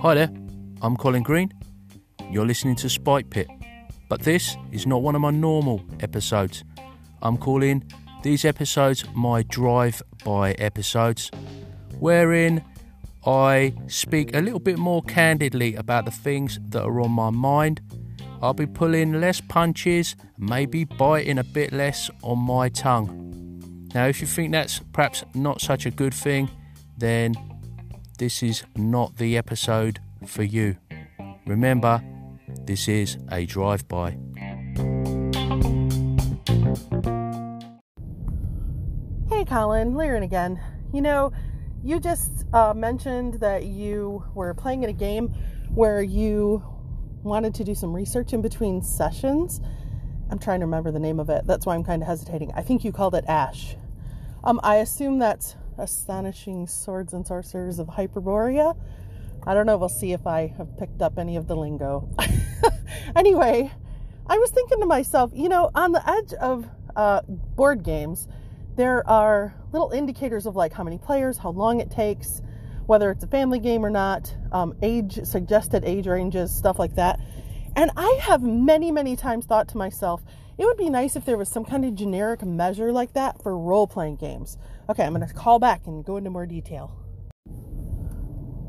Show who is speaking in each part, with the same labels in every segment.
Speaker 1: Hi there, I'm Colin Green. You're listening to Spike Pit, but this is not one of my normal episodes. I'm calling these episodes my drive by episodes, wherein I speak a little bit more candidly about the things that are on my mind. I'll be pulling less punches, maybe biting a bit less on my tongue. Now, if you think that's perhaps not such a good thing, then this is not the episode for you. Remember, this is a drive by.
Speaker 2: Hey, Colin, Lieren again. You know, you just uh, mentioned that you were playing in a game where you wanted to do some research in between sessions. I'm trying to remember the name of it. That's why I'm kind of hesitating. I think you called it Ash. Um, I assume that's Astonishing Swords and Sorcerers of Hyperborea. I don't know. We'll see if I have picked up any of the lingo. anyway, I was thinking to myself, you know, on the edge of uh, board games, there are little indicators of like how many players, how long it takes, whether it's a family game or not, um, age, suggested age ranges, stuff like that. And I have many, many times thought to myself, it would be nice if there was some kind of generic measure like that for role playing games. Okay, I'm going to call back and go into more detail.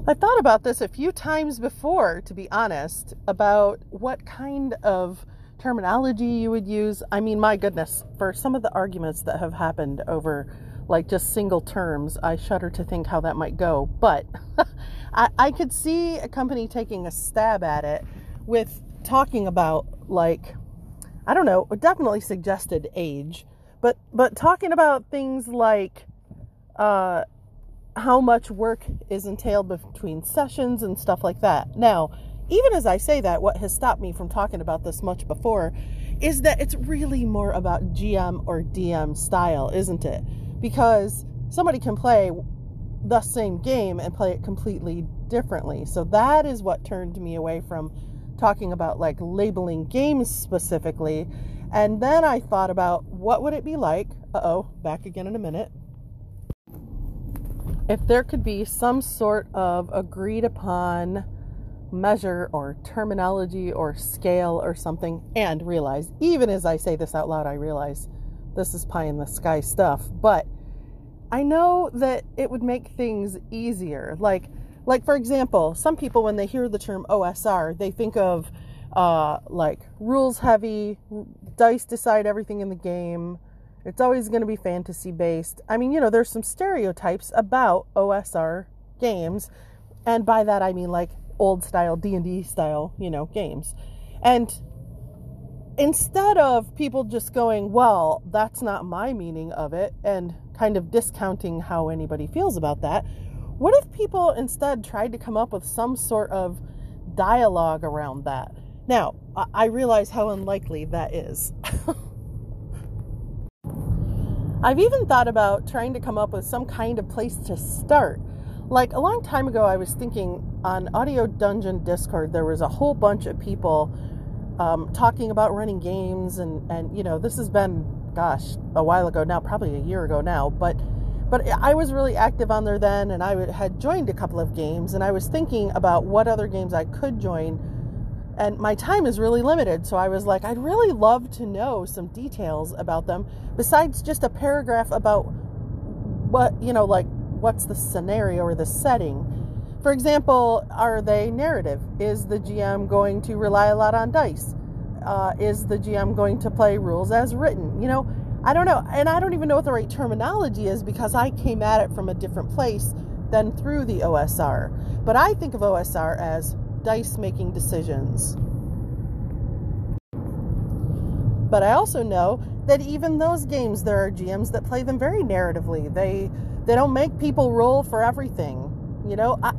Speaker 2: I thought about this a few times before, to be honest, about what kind of terminology you would use. I mean, my goodness, for some of the arguments that have happened over like just single terms, I shudder to think how that might go. But I, I could see a company taking a stab at it with talking about like I don't know, definitely suggested age, but but talking about things like uh, how much work is entailed between sessions and stuff like that. Now, even as I say that, what has stopped me from talking about this much before is that it's really more about GM or DM style, isn't it? Because somebody can play the same game and play it completely differently. So that is what turned me away from talking about like labeling games specifically. And then I thought about what would it be like? Uh oh, back again in a minute. If there could be some sort of agreed upon measure or terminology or scale or something, and realize, even as I say this out loud, I realize this is pie in the sky stuff, but I know that it would make things easier. Like, like for example, some people when they hear the term OSR, they think of uh, like rules heavy, dice decide everything in the game. It's always going to be fantasy based. I mean, you know, there's some stereotypes about OSR games, and by that I mean like old style D&D style, you know, games. And instead of people just going, "Well, that's not my meaning of it," and kind of discounting how anybody feels about that, what if people instead tried to come up with some sort of dialogue around that? Now, I realize how unlikely that is. I've even thought about trying to come up with some kind of place to start like a long time ago, I was thinking on Audio Dungeon Discord, there was a whole bunch of people um, talking about running games, and and you know this has been, gosh, a while ago now, probably a year ago now, but but I was really active on there then, and I had joined a couple of games, and I was thinking about what other games I could join, and my time is really limited, so I was like, I'd really love to know some details about them besides just a paragraph about what you know, like what's the scenario or the setting. For example, are they narrative? Is the GM going to rely a lot on dice? Uh, is the GM going to play rules as written? You know, I don't know. And I don't even know what the right terminology is because I came at it from a different place than through the OSR. But I think of OSR as dice making decisions. But I also know that even those games, there are GMs that play them very narratively. They they don't make people roll for everything. You know, I,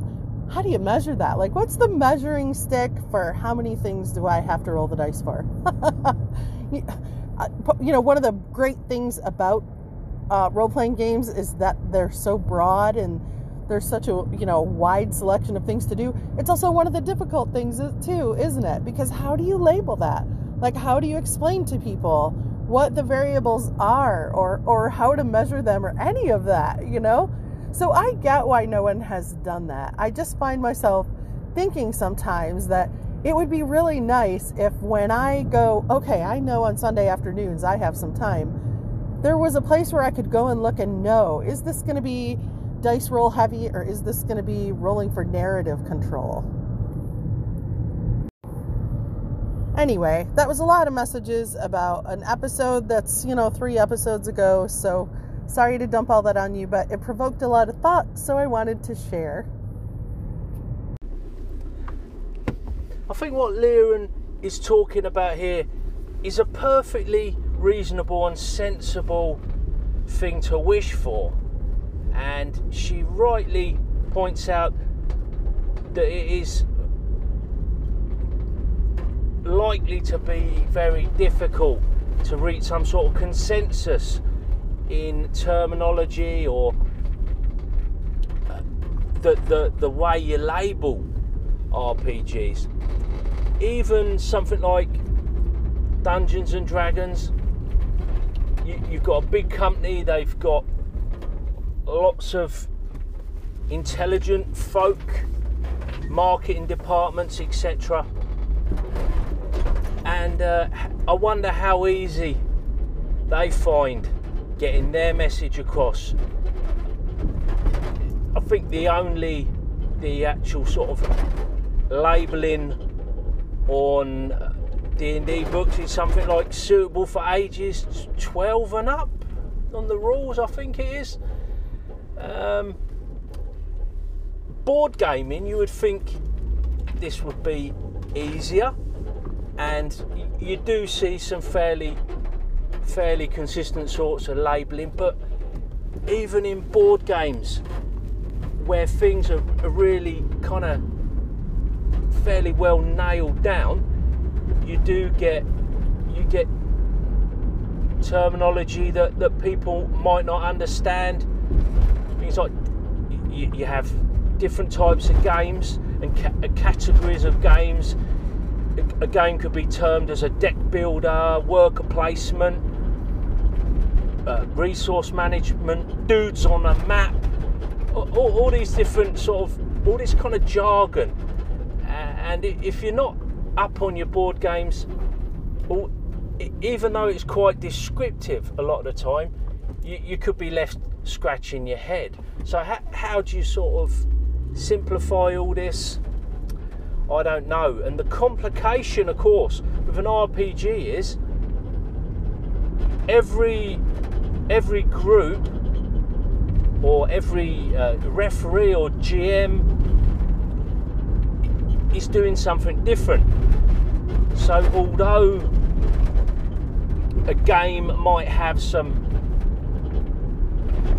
Speaker 2: how do you measure that? Like, what's the measuring stick for how many things do I have to roll the dice for? you know, one of the great things about uh, role playing games is that they're so broad and there's such a you know wide selection of things to do. It's also one of the difficult things too, isn't it? Because how do you label that? Like, how do you explain to people what the variables are or or how to measure them or any of that, you know? So I get why no one has done that. I just find myself thinking sometimes that it would be really nice if when I go, okay, I know on Sunday afternoons I have some time, there was a place where I could go and look and know is this going to be dice roll heavy or is this going to be rolling for narrative control? Anyway, that was a lot of messages about an episode that's, you know, three episodes ago. So sorry to dump all that on you, but it provoked a lot of thought, so I wanted to share.
Speaker 1: I think what Lieren is talking about here is a perfectly reasonable and sensible thing to wish for. And she rightly points out that it is likely to be very difficult to reach some sort of consensus in terminology or uh, the, the, the way you label RPGs even something like Dungeons and Dragons, you, have got a big company, they've got lots of intelligent folk, marketing departments, etc. And uh, I wonder how easy they find getting their message across. I think the only, the actual sort of labeling on D&D books. Is something like suitable for ages 12 and up on the rules I think it is. Um, board gaming you would think this would be easier and you do see some fairly fairly consistent sorts of labeling but even in board games where things are, are really kind of fairly well nailed down, you do get you get terminology that, that people might not understand. Things like you, you have different types of games and ca- uh, categories of games. A, game could be termed as a deck builder, worker placement, uh, resource management, dudes on a map, all, all, these different sort of, all this kind of jargon and if you're not up on your board games, even though it's quite descriptive a lot of the time, you, you could be left scratching your head. So, how, how do you sort of simplify all this? I don't know. And the complication, of course, with an RPG is every every group or every uh, referee or GM is doing something different. So, although a game might have some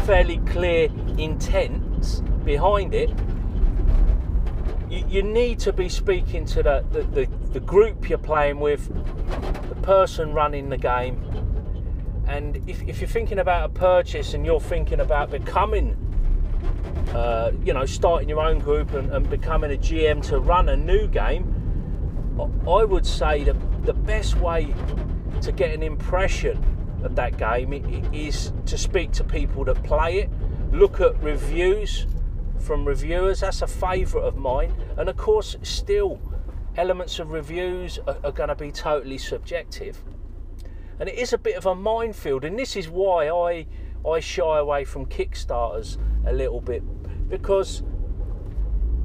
Speaker 1: fairly clear intent behind it, you, you need to be speaking to the, the, the, the group you're playing with, the person running the game. And if, if you're thinking about a purchase and you're thinking about becoming uh, you know, starting your own group and, and, becoming a GM to run a new game, I would say that the best way to get an impression of that game is to speak to people that play it, look at reviews from reviewers. That's a favourite of mine, and of course, still elements of reviews are, are going to be totally subjective, and it is a bit of a minefield. And this is why I I shy away from Kickstarters a little bit because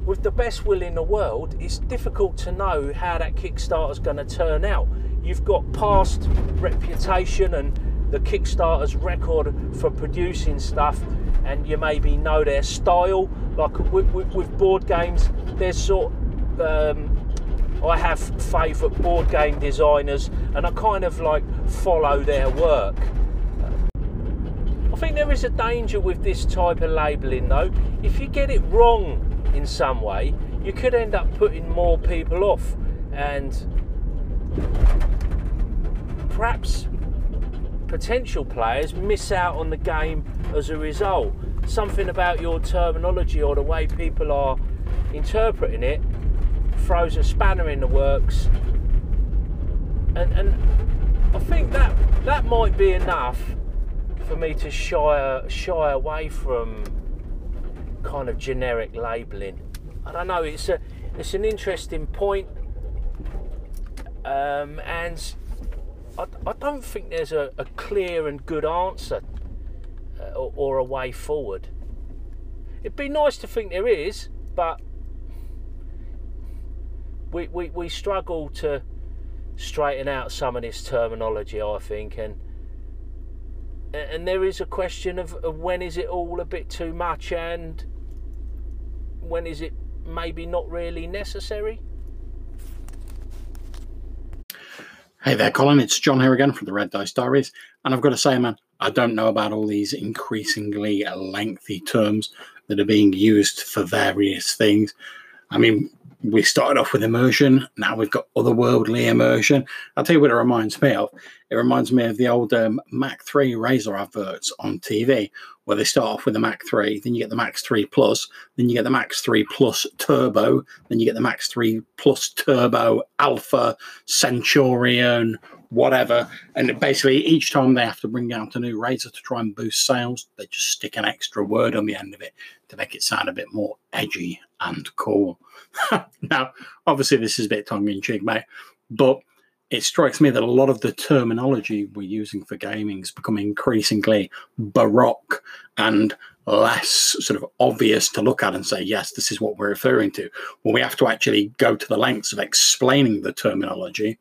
Speaker 1: with the best will in the world, it's difficult to know how that Kickstarter is going to turn out. You've got past reputation and the Kickstarter's record for producing stuff, and you maybe know their style. Like with, with, with board games, there's sort. Um, I have favourite board game designers, and I kind of like follow their work. I think there is a danger with this type of labelling though. If you get it wrong in some way, you could end up putting more people off and perhaps potential players miss out on the game as a result. Something about your terminology or the way people are interpreting it throws a spanner in the works and, and I think that that might be enough for me to shy shy away from kind of generic labelling. I don't know. It's a it's an interesting point, um, and I, I don't think there's a, a clear and good answer uh, or, or a way forward. It'd be nice to think there is, but we, we, we struggle to straighten out some of this terminology, I think, and and there is a question of, of when is it all a bit too much and when is it maybe not really necessary?
Speaker 3: Hey there, Colin. It's John here again from the Red Dice Diaries. And I've got to say, man, I don't know about all these increasingly lengthy terms that are being used for various things. I mean, we started off with immersion. Now we've got otherworldly immersion. I'll tell you what it reminds me of. It reminds me of the old um, Mach 3 Razor adverts on TV, where they start off with the Mach 3, then you get the Max 3 Plus, then you get the Max 3 Plus Turbo, then you get the Max 3 Plus Turbo Alpha Centurion, whatever. And basically, each time they have to bring out a new razor to try and boost sales, they just stick an extra word on the end of it to make it sound a bit more edgy and cool. now, obviously, this is a bit tongue in cheek, mate, but it strikes me that a lot of the terminology we're using for gaming is becoming increasingly baroque and less sort of obvious to look at and say, yes, this is what we're referring to. Well, we have to actually go to the lengths of explaining the terminology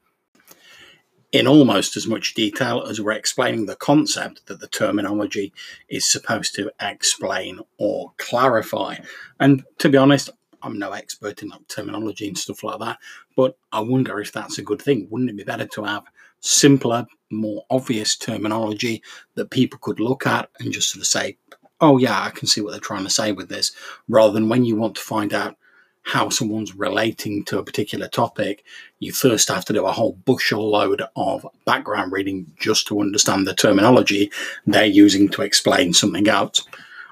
Speaker 3: in almost as much detail as we're explaining the concept that the terminology is supposed to explain or clarify. And to be honest, I'm no expert in like terminology and stuff like that, but I wonder if that's a good thing. Wouldn't it be better to have simpler, more obvious terminology that people could look at and just sort of say, oh, yeah, I can see what they're trying to say with this, rather than when you want to find out how someone's relating to a particular topic, you first have to do a whole bushel load of background reading just to understand the terminology they're using to explain something else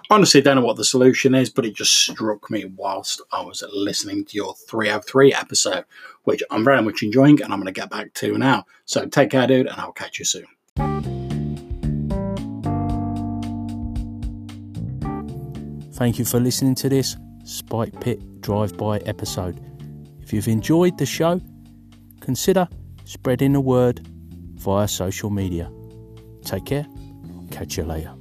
Speaker 3: honestly don't know what the solution is, but it just struck me whilst I was listening to your 303 episode, which I'm very much enjoying and I'm going to get back to now. So take care, dude, and I'll catch you soon.
Speaker 1: Thank you for listening to this Spike Pit Drive By episode. If you've enjoyed the show, consider spreading the word via social media. Take care. Catch you later.